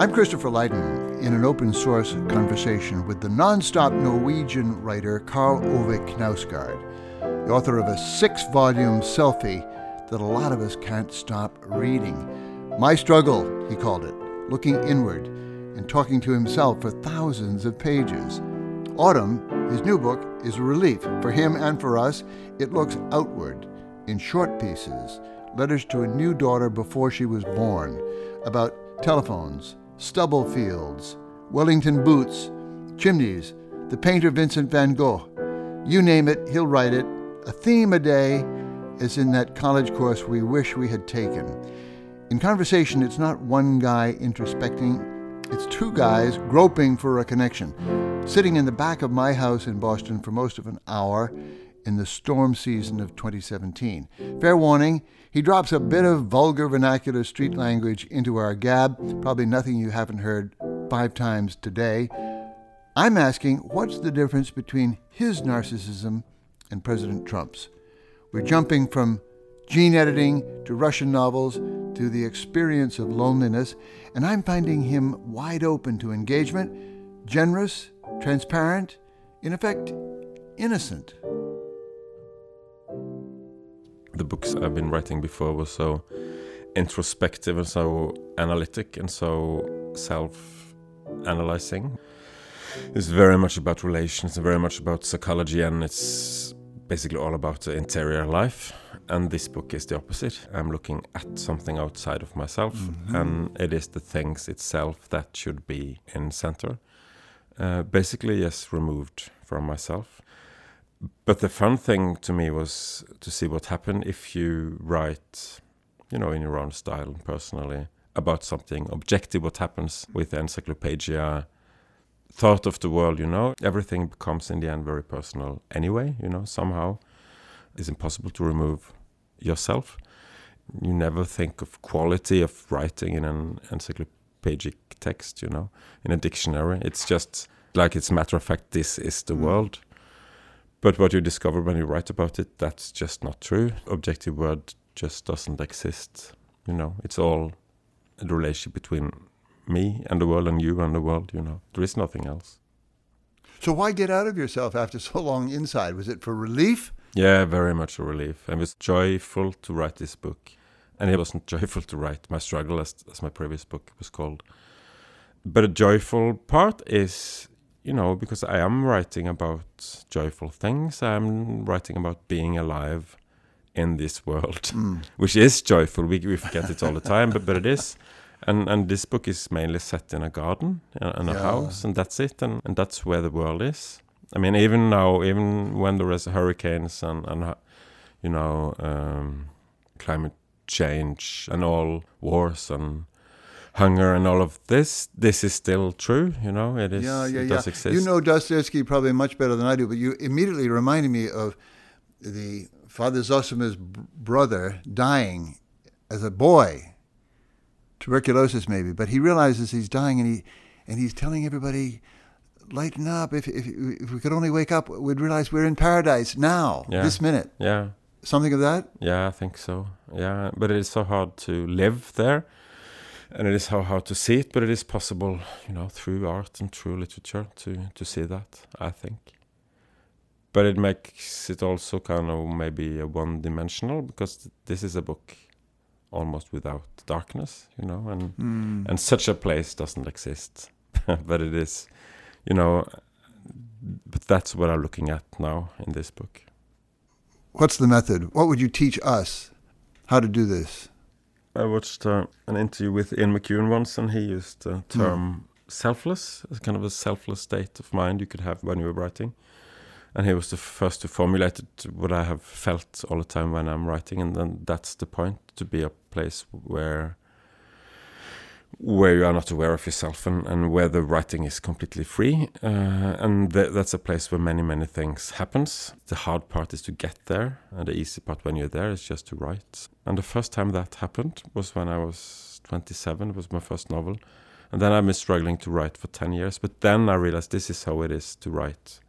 I'm Christopher Lydon in an open source conversation with the non-stop Norwegian writer Karl Ove Knausgaard, the author of a six volume selfie that a lot of us can't stop reading. My Struggle, he called it, looking inward and talking to himself for thousands of pages. Autumn, his new book, is a relief for him and for us. It looks outward in short pieces, letters to a new daughter before she was born, about telephones, stubble fields, Wellington boots, chimneys, the painter Vincent van Gogh. You name it, he'll write it. A theme a day, as in that college course we wish we had taken. In conversation, it's not one guy introspecting, it's two guys groping for a connection. Sitting in the back of my house in Boston for most of an hour in the storm season of 2017. Fair warning, he drops a bit of vulgar vernacular street language into our gab, probably nothing you haven't heard five times today. I'm asking what's the difference between his narcissism and President Trump's? We're jumping from gene editing to Russian novels to the experience of loneliness, and I'm finding him wide open to engagement, generous, transparent, in effect, innocent the books I've been writing before were so introspective and so analytic and so self analyzing. It's very much about relations and very much about psychology, and it's basically all about the interior life. And this book is the opposite. I'm looking at something outside of myself, mm-hmm. and it is the things itself that should be in center. Uh, basically, yes, removed from myself but the fun thing to me was to see what happened if you write, you know, in your own style personally about something objective. What happens with the encyclopedia? Thought of the world, you know, everything becomes in the end very personal anyway. You know, somehow it's impossible to remove yourself. You never think of quality of writing in an encyclopedic text, you know, in a dictionary. It's just like it's matter of fact. This is the mm. world but what you discover when you write about it, that's just not true. Objective word just doesn't exist. You know, it's all a relationship between me and the world and you and the world, you know. There is nothing else. So why get out of yourself after so long inside? Was it for relief? Yeah, very much a relief. I was joyful to write this book. And it wasn't joyful to write My Struggle, as, as my previous book was called. But a joyful part is you know, because I am writing about joyful things. I'm writing about being alive in this world, mm. which is joyful. We, we forget it all the time, but, but it is. And and this book is mainly set in a garden and a yeah. house, and that's it. And, and that's where the world is. I mean, even now, even when there is hurricanes and, and you know, um, climate change and all wars and hunger and all of this, this is still true. You know, it is. Yeah, yeah, it yeah. Does exist. You know Dostoevsky probably much better than I do, but you immediately reminded me of the Father Zosima's brother dying as a boy, tuberculosis maybe, but he realizes he's dying and he and he's telling everybody. Lighten up! If, if if we could only wake up, we'd realize we're in paradise now, yeah. this minute. Yeah, something of that. Yeah, I think so. Yeah, but it is so hard to live there and it is how, how to see it, but it is possible, you know, through art and through literature to, to see that, I think. But it makes it also kind of maybe one dimensional because th this is a book almost without darkness, you know, and mm. and such a place doesn't exist. but it is, you know, but that's what I'm looking at now in this book. What's the method? What would you teach us how to do this? I watched uh, an interview with Ian McEwan once, and he used the term mm. selfless as kind of a selfless state of mind you could have when you were writing. And he was the first to formulate it, what I have felt all the time when I'm writing, and then that's the point to be a place where where you are not aware of yourself and, and where the writing is completely free. Uh, and th- that's a place where many, many things happens. The hard part is to get there, and the easy part when you're there is just to write. And the first time that happened was when I was 27. It was my first novel. And then I've been struggling to write for 10 years. But then I realized this is how it is to write,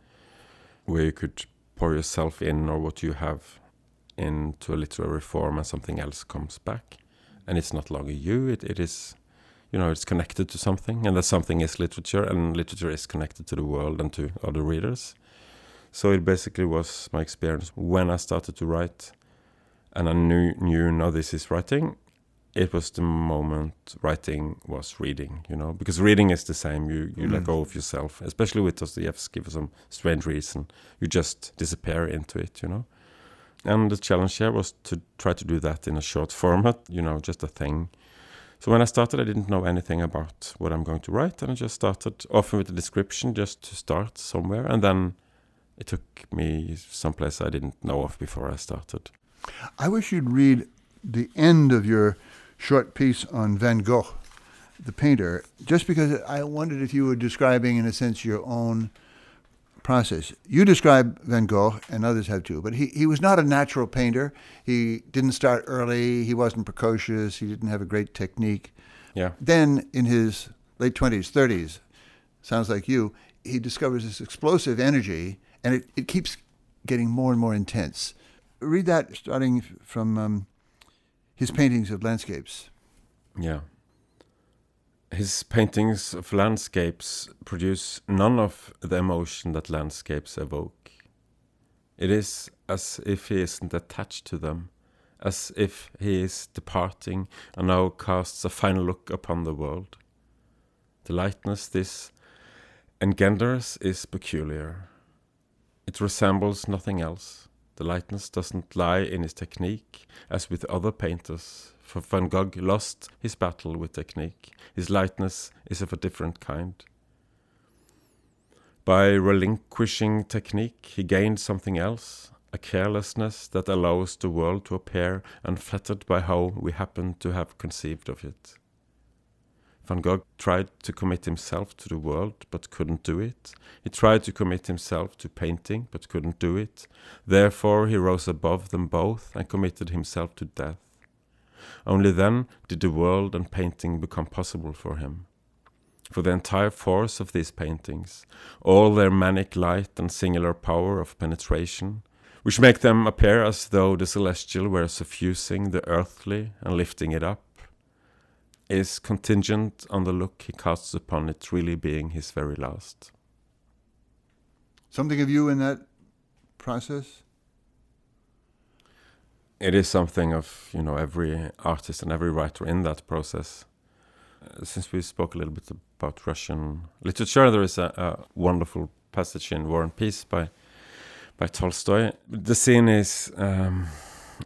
where you could pour yourself in or what you have into a literary form and something else comes back. And it's not longer you, it, it is You know, it's connected to something, and that something is literature, and literature is connected to the world and to other readers. So it basically was my experience when I started to write, and I knew knew now this is writing. It was the moment writing was reading, you know, because reading is the same. You you let Mm. go of yourself, especially with Dostoevsky for some strange reason. You just disappear into it, you know. And the challenge here was to try to do that in a short format, you know, just a thing. So when I started, I didn't know anything about what I'm going to write, and I just started often with a description just to start somewhere, and then it took me someplace I didn't know of before I started. I wish you'd read the end of your short piece on Van Gogh, the painter, just because I wondered if you were describing, in a sense, your own process. You describe Van Gogh, and others have too, but he, he was not a natural painter. He didn't start early, he wasn't precocious, he didn't have a great technique. Yeah, Then, in his late 20s, 30s, sounds like you, he discovers this explosive energy, and it, it keeps getting more and more intense. Read that starting from um, his paintings of landscapes. yeah. His paintings of landscapes produce none of the emotion that landscapes evoke. It is as if he isn't attached to them, as if he is departing and now casts a final look upon the world. The lightness this engenders is peculiar. It resembles nothing else. The lightness doesn't lie in his technique, as with other painters, for Van Gogh lost his battle with technique. His lightness is of a different kind. By relinquishing technique, he gained something else, a carelessness that allows the world to appear unfettered by how we happen to have conceived of it. Van Gogh tried to commit himself to the world, but couldn't do it. He tried to commit himself to painting, but couldn't do it. Therefore, he rose above them both and committed himself to death. Only then did the world and painting become possible for him. For the entire force of these paintings, all their manic light and singular power of penetration, which make them appear as though the celestial were suffusing the earthly and lifting it up, is contingent on the look he casts upon it really being his very last. Something of you in that process? It is something of you know every artist and every writer in that process. Uh, Since we spoke a little bit about Russian literature, there is a, a wonderful passage in War and Peace by by Tolstoy. The scene is um,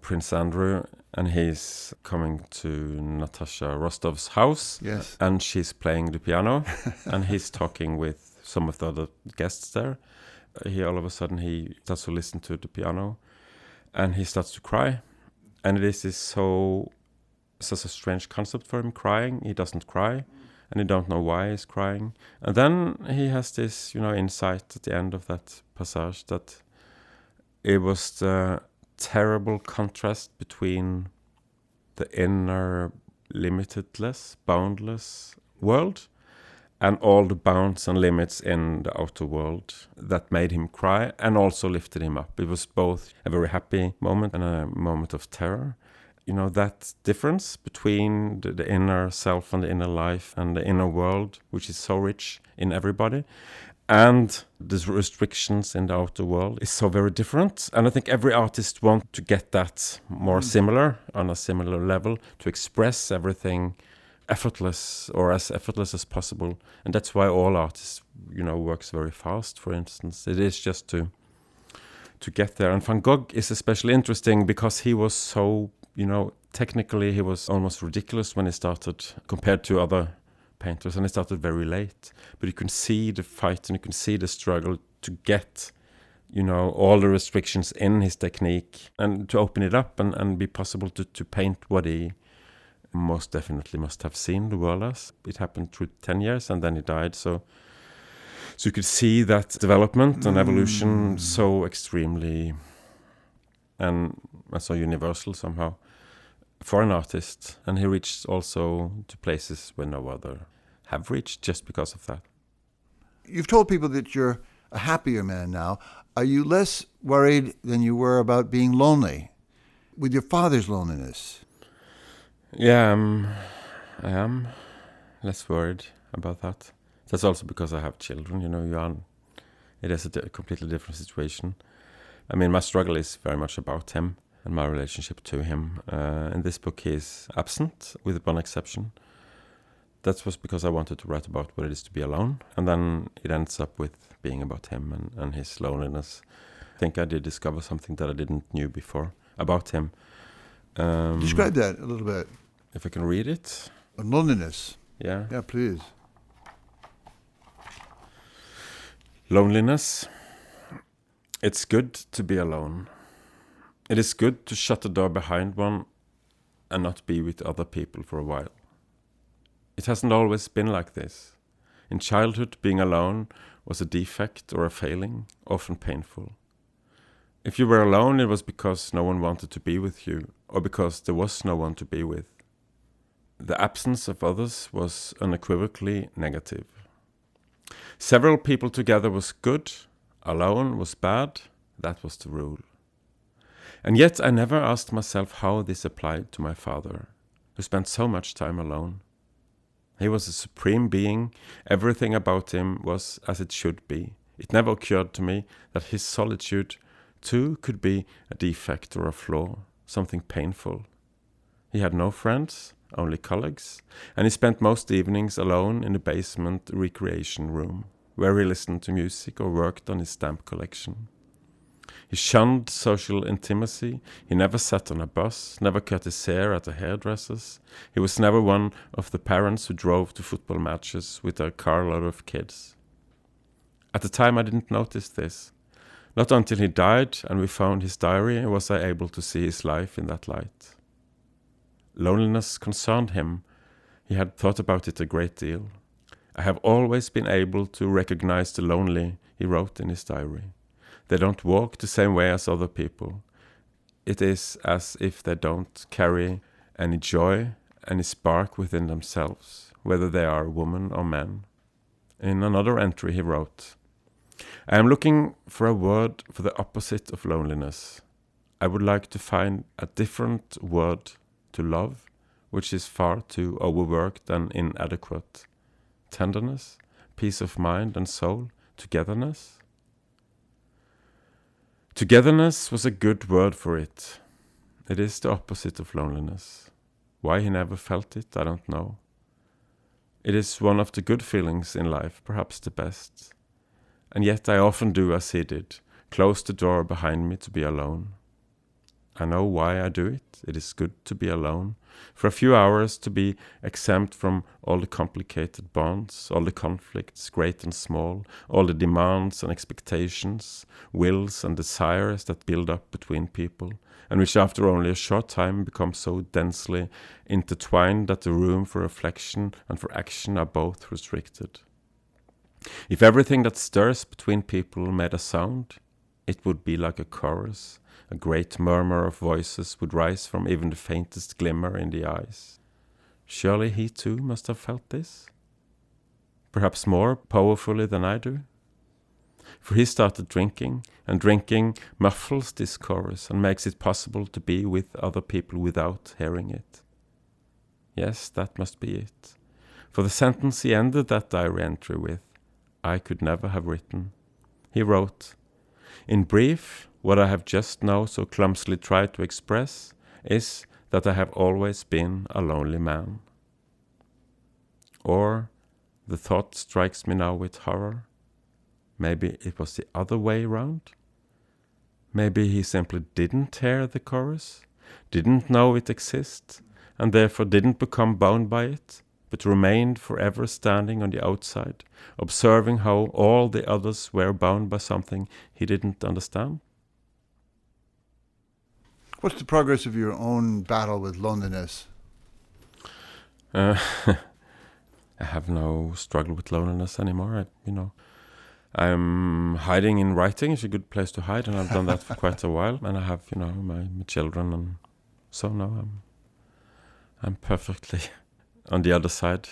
Prince Andrew, and he's coming to Natasha Rostov's house, Yes. and she's playing the piano and he's talking with some of the other guests there Uh, he all of a sudden he starts to listen to the piano and he starts to cry. And this is so such a strange concept for him crying. He doesn't cry and he don't know why he's crying. And then he has this you know insight at the end of that passage that it was the terrible contrast between the inner limitless, boundless world and all the bounds and limits in the outer world that made him cry and also lifted him up. It was both a very happy moment and a moment of terror. You know, that difference between the, the inner self and the inner life and the inner world, which is so rich in everybody, and the restrictions in the outer world is so very different and i think every artist wants to get that more mm. similar on a similar level to express everything effortless or as effortless as possible. And that's why all artists you know works very fast for instance. It is just to to get there. And van gogh is especially interesting because he was so you know technically he was almost ridiculous when he started compared to other painters and he started very late. But you can see the fight and you can see the struggle to get you know all the restrictions in his technique and to open it up and, and be possible to, to paint what he most definitely must have seen the world as it happened through 10 years and then he died so so you could see that development and evolution mm. so extremely and, and so universal somehow for an artist and he reached also to places where no other have reached just because of that You've told people that you're a happier man now. Are you less worried than you were about being lonely with your father's loneliness? Yeah, um, I am. less worried about that. That's also because I have children. You know, you are. It is a di- completely different situation. I mean, my struggle is very much about him and my relationship to him. Uh, in this book, he is absent, with one exception. That was because I wanted to write about what it is to be alone, and then it ends up with being about him and, and his loneliness. I think I did discover something that I didn't knew before about him. Um, Describe that a little bit. If I can read it. Loneliness. Yeah. Yeah, please. Loneliness. It's good to be alone. It is good to shut the door behind one and not be with other people for a while. It hasn't always been like this. In childhood, being alone was a defect or a failing, often painful. If you were alone, it was because no one wanted to be with you, or because there was no one to be with. The absence of others was unequivocally negative. Several people together was good, alone was bad, that was the rule. And yet I never asked myself how this applied to my father, who spent so much time alone. He was a supreme being, everything about him was as it should be. It never occurred to me that his solitude, too, could be a defect or a flaw, something painful. He had no friends, only colleagues, and he spent most evenings alone in the basement recreation room, where he listened to music or worked on his stamp collection. He shunned social intimacy. He never sat on a bus, never cut his hair at a hairdresser's. He was never one of the parents who drove to football matches with a carload of kids. At the time, I didn't notice this. Not until he died and we found his diary was I able to see his life in that light. Loneliness concerned him. He had thought about it a great deal. I have always been able to recognize the lonely, he wrote in his diary. They don't walk the same way as other people. It is as if they don't carry any joy, any spark within themselves, whether they are woman or man. In another entry, he wrote, I am looking for a word for the opposite of loneliness. I would like to find a different word to love, which is far too overworked and inadequate. Tenderness, peace of mind and soul, togetherness. Togetherness was a good word for it. It is the opposite of loneliness. Why he never felt it, I don't know. It is one of the good feelings in life, perhaps the best. And yet I often do as he did, close the door behind me to be alone. I know why I do it. It is good to be alone, for a few hours to be exempt from all the complicated bonds, all the conflicts, great and small, all the demands and expectations, wills and desires that build up between people, and which after only a short time become so densely intertwined that the room for reflection and for action are both restricted. If everything that stirs between people made a sound, it would be like a chorus a great murmur of voices would rise from even the faintest glimmer in the eyes. Surely he too must have felt this? Perhaps more powerfully than I do? For he started drinking, and drinking muffles this chorus and makes it possible to be with other people without hearing it. Yes, that must be it. For the sentence he ended that diary entry with, I could never have written. He wrote, In brief, what I have just now so clumsily tried to express is that I have always been a lonely man. Or the thought strikes me now with horror. Maybe it was the other way round? Maybe he simply didn't hear the chorus, didn't know it exists, and therefore didn't become bound by it, but remained forever standing on the outside, observing how all the others were bound by something he didn't understand? What's the progress of your own battle with loneliness? Uh, I have no struggle with loneliness anymore. I, you know, I'm hiding in writing. It's a good place to hide, and I've done that for quite a while. And I have, you know, my, my children, and so now I'm, I'm perfectly on the other side.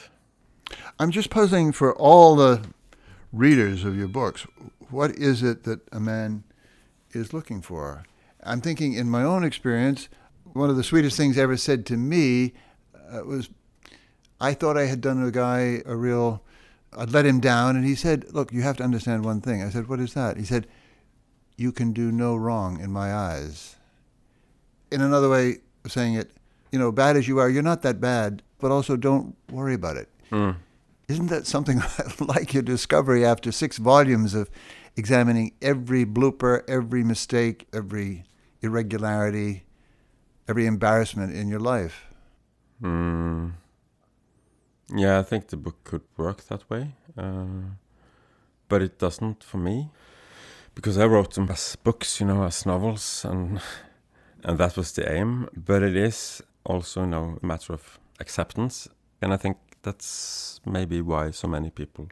I'm just posing for all the readers of your books. What is it that a man is looking for? I'm thinking in my own experience, one of the sweetest things ever said to me uh, was I thought I had done a guy a real, I'd let him down. And he said, Look, you have to understand one thing. I said, What is that? He said, You can do no wrong in my eyes. In another way of saying it, you know, bad as you are, you're not that bad, but also don't worry about it. Mm. Isn't that something like your discovery after six volumes of examining every blooper, every mistake, every irregularity, every embarrassment in your life? Mm. Yeah, I think the book could work that way, uh, but it doesn't for me because I wrote them as books, you know, as novels, and and that was the aim. But it is also, you know, a matter of acceptance, and I think that's maybe why so many people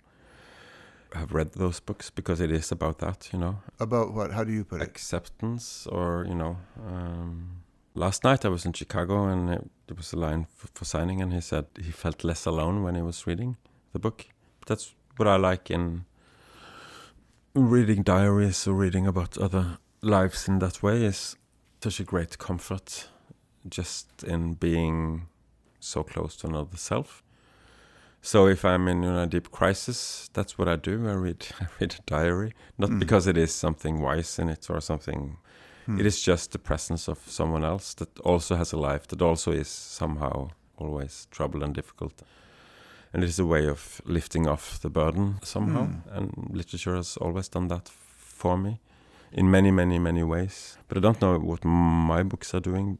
have read those books because it is about that, you know. About what? How do you put it? Acceptance, or you know. Um, last night I was in Chicago and it, there was a line for, for, signing, and he said he felt less alone when he was reading the book. That's what I like in reading diaries or reading about other lives in that way is such a great comfort just in being so close to another self. So if I'm in a deep crisis, that's what I do. I read I read a diary, not mm. because it is something wise in it or something Hmm. It is just the presence of someone else that also has a life that also is somehow always troubled and difficult. And it is a way of lifting off the burden somehow. Hmm. And literature has always done that for me in many, many, many ways. But I don't know what my books are doing.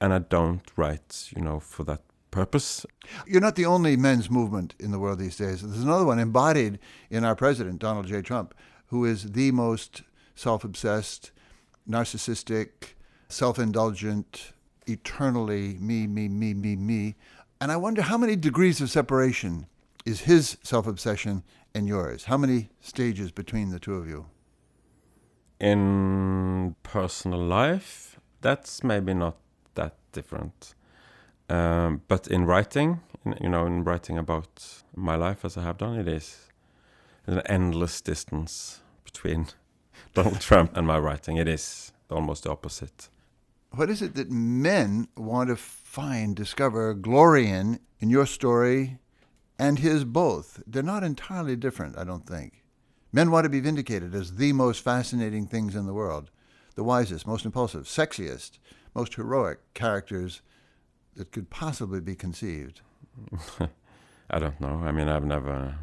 And I don't write, you know, for that purpose. You're not the only men's movement in the world these days. There's another one embodied in our president, Donald J. Trump, who is the most self obsessed, narcissistic, self indulgent, eternally me, me, me, me, me. And I wonder how many degrees of separation is his self obsession and yours? How many stages between the two of you? In personal life, that's maybe not different. Um, but in writing, you know, in writing about my life as I have done, it is an endless distance between Donald Trump and my writing. It is almost the opposite. What is it that men want to find, discover, glory in, in your story and his both? They're not entirely different, I don't think. Men want to be vindicated as the most fascinating things in the world, the wisest, most impulsive, sexiest, most heroic characters that could possibly be conceived. I don't know. I mean, I've never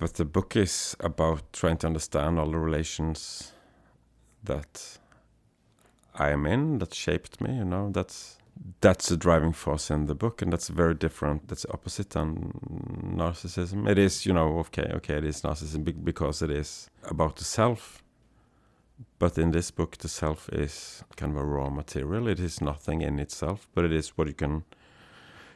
but the book is about trying to understand all the relations that I am in that shaped me. You know, that's that's the driving force in the book, and that's very different. That's opposite than narcissism. It is, you know, okay, okay, it is narcissism because it is about the self. But in this book, the self is kind of a raw material. It is nothing in itself, but it is what you can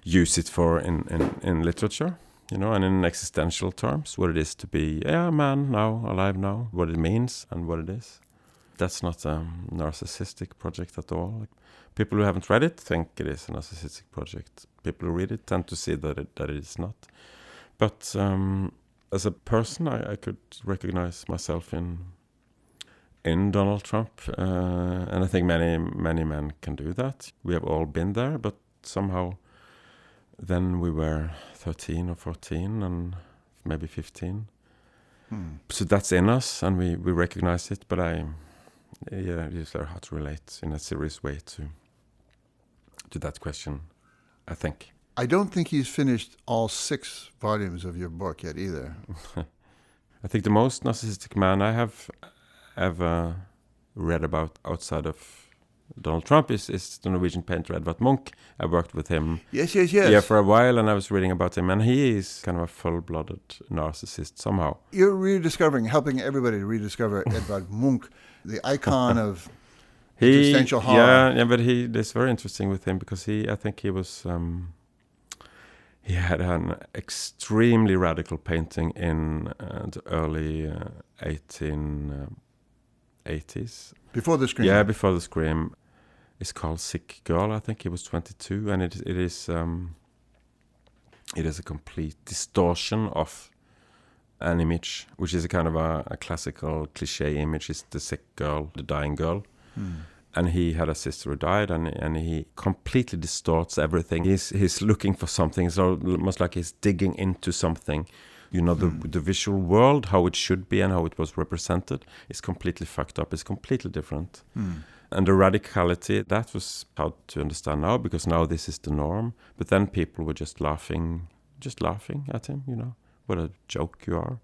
use it for in, in, in literature you know, and in existential terms, what it is to be yeah, a man now, alive now, what it means and what it is. That's not a narcissistic project at all. Like, people who haven't read it think it is a narcissistic project. People who read it tend to see that it, that it is not. But um, as a person, I, I, could recognize myself in in Donald Trump, uh, and I think many many men can do that. We have all been there, but somehow then we were 13 or 14 and maybe 15. Hmm. So that's in us, and we, we recognize it. But I, yeah, it's very hard to relate in a serious way to to that question. I think. I don't think he's finished all six volumes of your book yet either. I think the most narcissistic man I have ever read about outside of Donald Trump is, is the Norwegian painter Edvard Munch. I worked with him. Yes, yes, yes. Yeah, for a while, and I was reading about him, and he is kind of a full-blooded narcissist somehow. You're rediscovering, helping everybody to rediscover Edvard Munch, the icon of he, existential horror. Yeah, yeah, but he it's very interesting with him because he, I think he was, um, he had an extremely radical painting in uh, the early uh, 18. Um, 80s. Before the Scream? Yeah, before the Scream. It's called Sick Girl, I think. He was 22, and it, it is. Um, it is a complete distortion of an image, which is a kind of a, a classical cliche image, is the sick girl, the dying girl. Hmm. And he had a sister who died, and, and he completely distorts everything. He's, he's looking for something, It's almost like he's digging into something you know, the Mm. the visual world, how it should be and how it was represented, is completely fucked up. It's completely different. Hmm. And the radicality, that was hard to understand now because now this is the norm. But then people were just laughing, just laughing at him, you know, what a joke you are.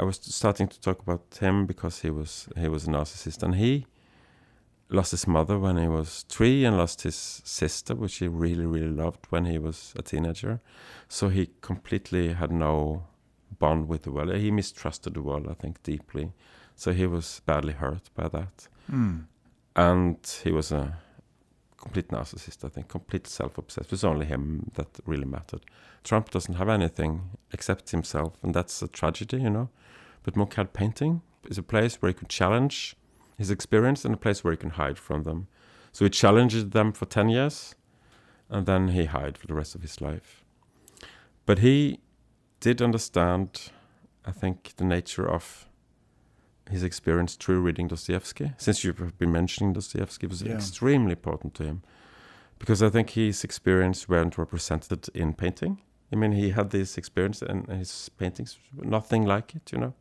I was starting to talk about him because he was he was a narcissist and he lost his mother when he was three and lost his sister, which he really, really loved when he was a teenager. So he completely had no bond with the world. He mistrusted the world, I think, deeply. So he was badly hurt by that Hmm. and he was a complete narcissist. I think complete self-obsessed. It was only him that really mattered. Trump doesn't have anything except himself, and that's a tragedy, you know. But Munch had painting. It's a place where he could challenge his experience and a place where he can hide from them. So he challenged them for ten years, and then he hid for the rest of his life. But he did understand, I think, the nature of his experience through reading Dostoevsky. Since you've been mentioning Dostoevsky, it was Yeah. extremely important to him because I think his experience weren't represented in painting. I mean, he had this experience and his paintings were nothing like it, you know.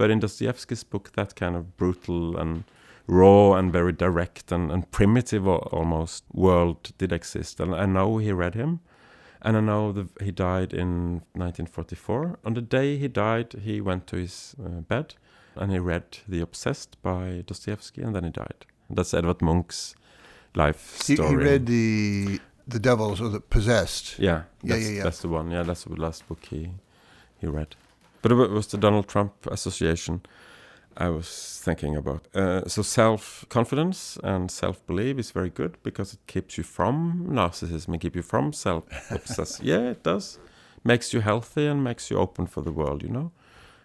But in Dostoevsky's book, that kind of brutal and raw and very direct and, and primitive almost world did exist. And I know he read him. And I know the, he died in 1944. On the day he died, he went to his uh, bed and he read The Obsessed by Dostoevsky, and then he died. That's Edvard Munch's life He, story. he read the the devils or the possessed. Yeah, Yeah, that's, yeah, yeah. that's the one. Yeah, that's the last book he he read. But it was the Donald Trump association I was thinking about. Uh, so self confidence and self belief is very good because it keeps you from narcissism, it keeps you from self obsession. yeah, it does. Makes you healthy and makes you open for the world. You know,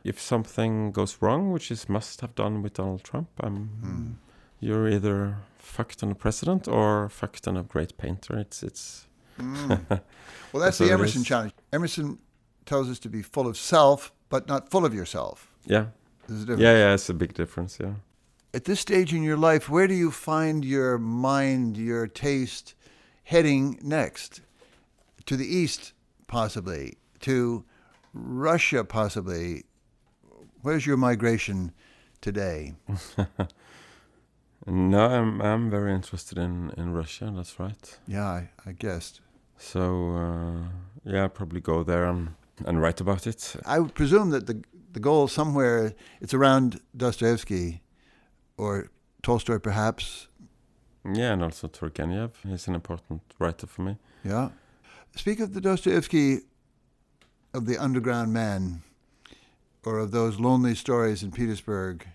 if something goes wrong, which is must have done with Donald Trump, um, Hmm. you're either fucked on a president or fucked on a great painter. It's it's Mm. well, that's That's the Emerson challenge. Emerson tells us to be full of self, but not full of yourself. yeah. There's a difference. Yeah, yeah, it's a big difference. Yeah. At this stage in your life, where do you find your mind, your taste heading next? To the east, possibly. To Russia, possibly. Where's your migration today? No, I'm I'm very interested in in Russia. That's right. Yeah, I, I guessed. So uh, yeah, I'll probably go there and and write about it. I would presume that the the goal somewhere it's around Dostoevsky or Tolstoy, perhaps. Yeah, and also Turgenev. He's an important writer for me. Yeah. Speak of the Dostoevsky of the underground man or of those lonely stories in Petersburg.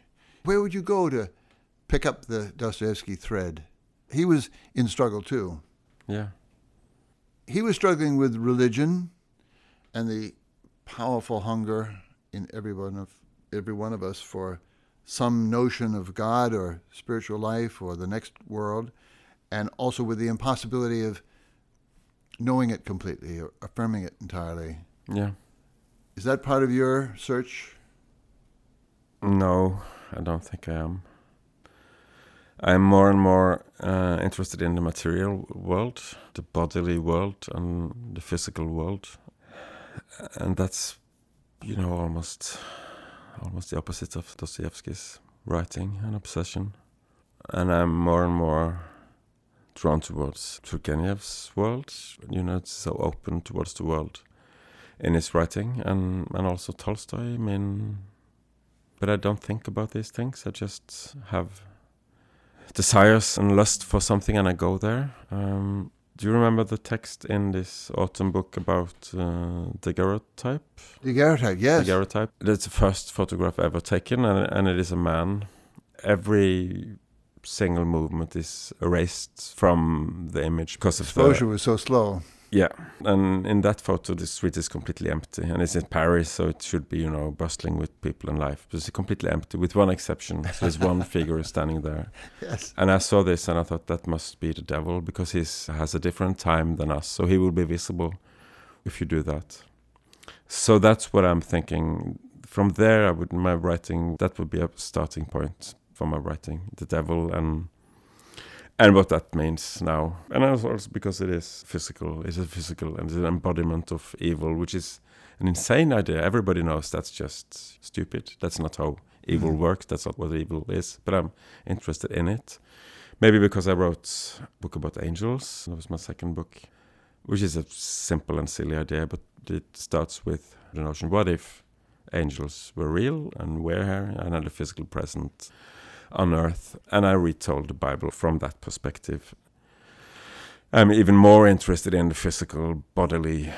Where would you go to pick up the Dostoevsky thread? He was in struggle too. Yeah, He was struggling with religion and the powerful hunger in every one of every one of us for some notion of God or spiritual life or the next world, and also with the impossibility of knowing it completely or affirming it entirely. yeah. Is that part of your search? No, I don't think I am. I'm more and more uh, interested in the material world, the bodily world, and the physical world, and that's, you know, almost, almost the opposite of Dostoevsky's writing and obsession. And I'm more and more drawn towards Turgenev's world. You know, it's so open towards the world in his writing, and and also Tolstoy. I mean, but I don't think about these things. I just have desires and lust for something, and I go there. Um, do you remember the text in this autumn book about uh, daguerreotype? The Daguerreotype, yes. Daguerreotype. It's the first photograph ever taken, and, and it is a man. Every single movement is erased from the image because of the Exposure the was so slow. Yeah. And in that photo, the street is completely empty, and it's in Paris, so it should be you know bustling with people and life. But it's completely empty, with one exception. So there's one figure standing there. Yes. And I saw this and I thought that must be the devil because he has a different time than us. So he will be visible if you do that. So that's what I'm thinking. From there, I would my writing that would be a starting point for my writing. The devil and and what that means now. And also because it is physical, it's a physical and it's an embodiment of evil, which is an insane idea. Everybody knows that's just stupid. That's not how evil Mhm. works. That's not what evil is. But I'm interested in it. Maybe because I wrote a book about angels. That was my second book, which is a simple and silly idea, but it starts with the notion: what if angels were real and were here and had a physical presence on earth? And I retold the Bible from that perspective. I'm even more interested in the physical, bodily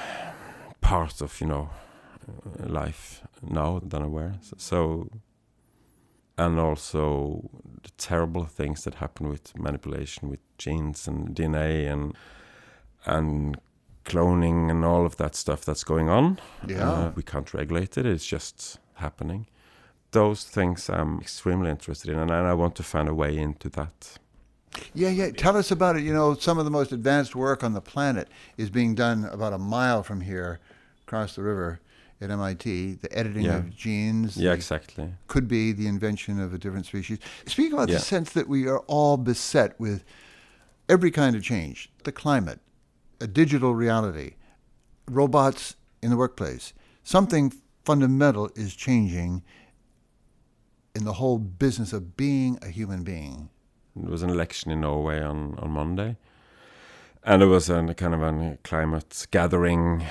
part of you know life now than I were. So, so and also the terrible things that happen with manipulation with genes and DNA and and cloning and all of that stuff that's going on. Yeah. Uh, we can't regulate it. It's just happening. Those things I'm extremely interested in, and I want to find a way into that. Yeah, yeah. Tell us about it. You know, some of the most advanced work on the planet is being done about a mile from here, across the river at MIT. The editing Yeah. of genes Yeah, exactly. could be the invention of a different species. Speaking about Yeah. the sense that we are all beset with every kind of change the climate, a digital reality, robots in the workplace. Something fundamental is changing in the whole business of being a human being. There was an election in Norway on, on Monday. And there was a kind of a climate gathering,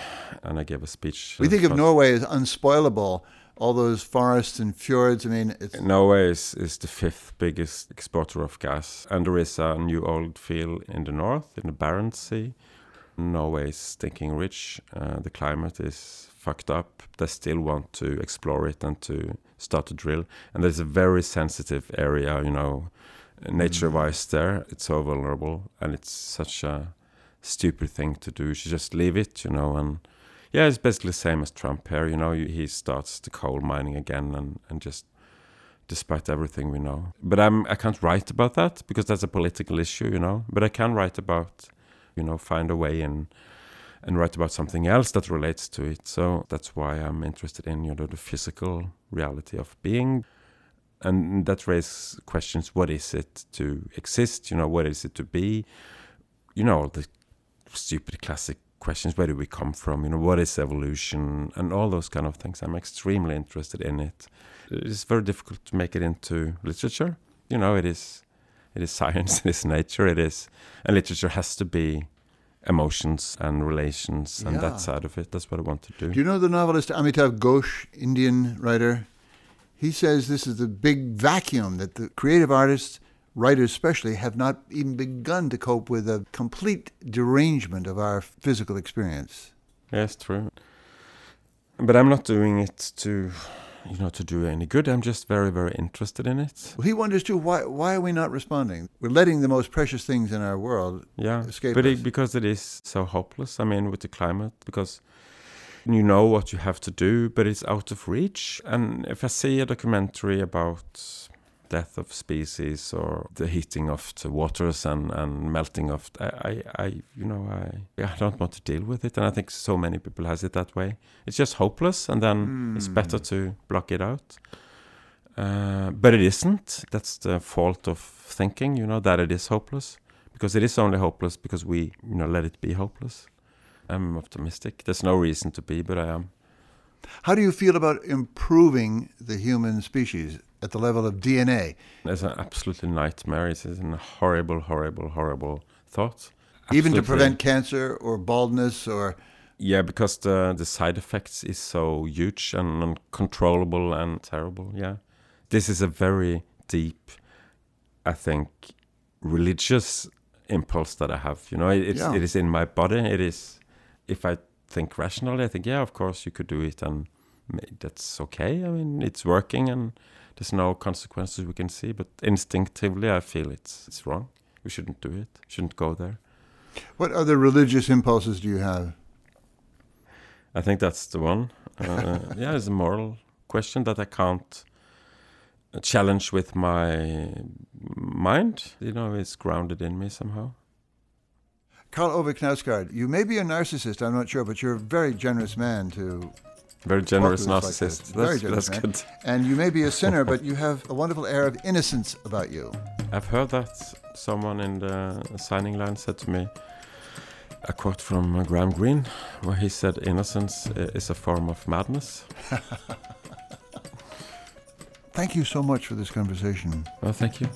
and I gave a speech. We think of Norway as unspoilable, all those forests and fjords. I mean, it's Norway is, is the fifth biggest exporter of gas, and there is a new old field in the north, in the Barents Sea. Norway is stinking rich. Uh, the climate is fucked up. They still want to explore it and to start to drill. And there's a very sensitive area, you know, nature-wise there. It's so vulnerable, and it's such a stupid thing to do. You should just leave it, you know, and yeah, it's basically the same as Trump here. You know, he starts the coal mining again, and and just despite everything we know. But I'm I can't write about that because that's a political issue, you know. But I can write about, you know, find a way and and write about something else that relates to it. So that's why I'm interested in you know the physical reality of being. And that raises questions: What is it to exist? You know, what is it to be? You know, the stupid classic questions where do we come from you know what is evolution and all those kind of things i'm extremely interested in it it's very difficult to make it into literature you know it is it is science it is nature it is and literature has to be emotions and relations and Yeah. that side of it that's what i want to do Do you know the novelist Amitav Ghosh, Indian writer? He says this is the big vacuum that the creative artists, writers especially, have not even begun to cope with a complete derangement of our physical experience. yes true but i'm not doing it to you know to do any good i'm just very very interested in it Well, he wonders too why why are we not responding? We're letting the most precious things in our world Yeah, escape but us. it, because it is so hopeless. I mean, with the climate, because you know what you have to do, but it's out of reach. And if I see a documentary about death of species or the heating of the waters and, and melting of, I, I, I, you know, I, I don't want to deal with it. And I think so many people has it that way. It's just hopeless, and then it's better to block it out. Uh, but it isn't. That's the fault of thinking, you know, that it is hopeless because it is only hopeless because we you know let it be hopeless i'm optimistic there's no reason to be but i am How do you feel about improving the human species at the level of DNA? it's an absolutely nightmare. It's a horrible horrible horrible thought. Even to prevent cancer or baldness or yeah because the the side effects is so huge and uncontrollable and terrible yeah. This is a very deep i think religious impulse that i have you know? It, it's, Yeah. it is in my body. It is if i think rationally i think yeah of course you could do it and that's okay. I mean it's working and there's no consequences we can see but instinctively i feel it's it's wrong we shouldn't do it shouldn't go there what other religious impulses do you have? I think that's the one. Uh, yeah, it's a moral question that I can't challenge with my mind. You know, it's grounded in me somehow. Karl Ove Knausgaard, you may be a narcissist, I'm not sure, but you're a very generous man to Very generous us like narcissist. this. Very generous that's good. and you may be a sinner, but you have a wonderful air of innocence about you. I've heard that someone in the signing line said to me a quote from Graham Greene, where he said, "Innocence uh, is a form of madness." Thank you so much for this conversation. Well, thank you.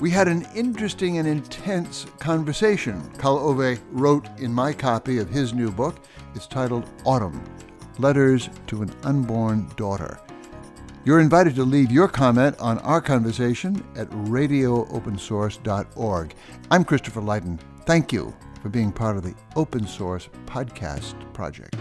We had an interesting and intense conversation. Karl Ove wrote in my copy of his new book. It's titled Autumn Letters to an Unborn Daughter. You're invited to leave your comment on our conversation at radioopensource.org. I'm Christopher Lydon. Thank you for being part of the Open Source Podcast Project.